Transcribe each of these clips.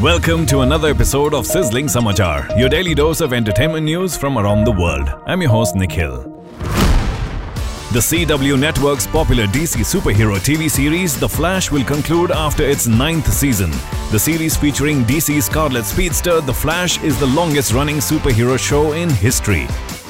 Welcome to another episode of Sizzling Samachar, your daily dose of entertainment news from around the world. I'm your host, Nikhil. The CW Network's popular DC superhero TV series, The Flash, will conclude after its ninth season. The series featuring DC's Scarlet Speedster, The Flash, is the longest running superhero show in history.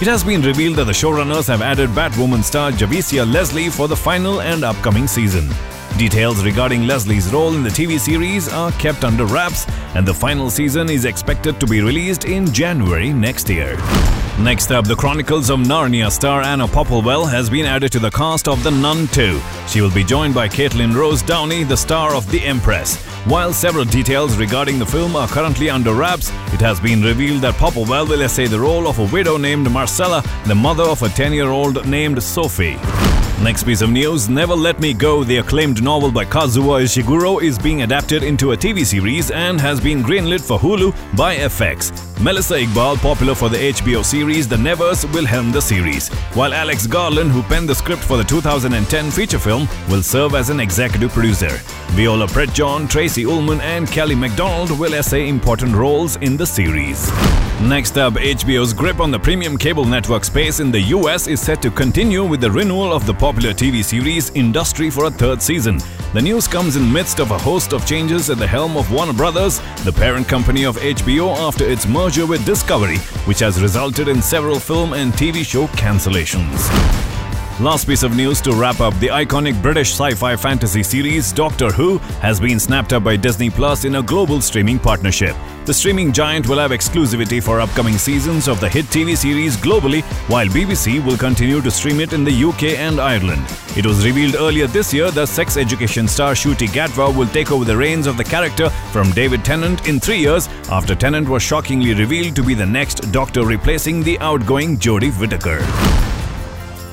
It has been revealed that the showrunners have added Batwoman star Javicia Leslie for the final and upcoming season. Details regarding Leslie's role in the TV series are kept under wraps, and the final season is expected to be released in January next year. Next up, the Chronicles of Narnia star Anna Popplewell has been added to the cast of The Nun 2. She will be joined by Katelyn Rose Downey, the star of The Empress. While several details regarding the film are currently under wraps, it has been revealed that Popplewell will essay the role of a widow named Marcella, the mother of a 10 year old named Sophie. Next piece of news Never Let Me Go, the acclaimed novel by Kazuo Ishiguro, is being adapted into a TV series and has been greenlit for Hulu by FX. Melissa Iqbal, popular for the HBO series The Nevers, will helm the series, while Alex Garland, who penned the script for the 2010 feature film, will serve as an executive producer. Viola Pratt-John, Tracey Ullman, and Kelly Macdonald will essay important roles in the series. Next up, HBO's grip on the premium cable network space in the US is set to continue with the renewal of the popular TV series Industry for a third season. The news comes in midst of a host of changes at the helm of Warner Brothers, the parent company of HBO after its merger with Discovery, which has resulted in several film and TV show cancellations. Last piece of news to wrap up the iconic British sci fi fantasy series Doctor Who has been snapped up by Disney Plus in a global streaming partnership. The streaming giant will have exclusivity for upcoming seasons of the hit TV series globally, while BBC will continue to stream it in the UK and Ireland. It was revealed earlier this year that sex education star Ncuti Gatwa will take over the reins of the character from David Tennant in three years after Tennant was shockingly revealed to be the next doctor replacing the outgoing Jodie Whittaker.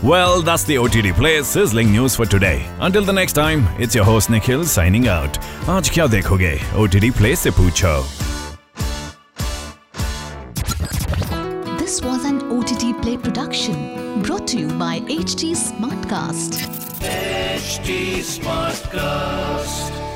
Well, that's the OTT Play sizzling news for today. Until the next time, it's your host Nikhil signing out. आज क्या देखोगे? OTT Play से पूछो. This was an OTT Play production brought to you by HT Smartcast. HT Smartcast.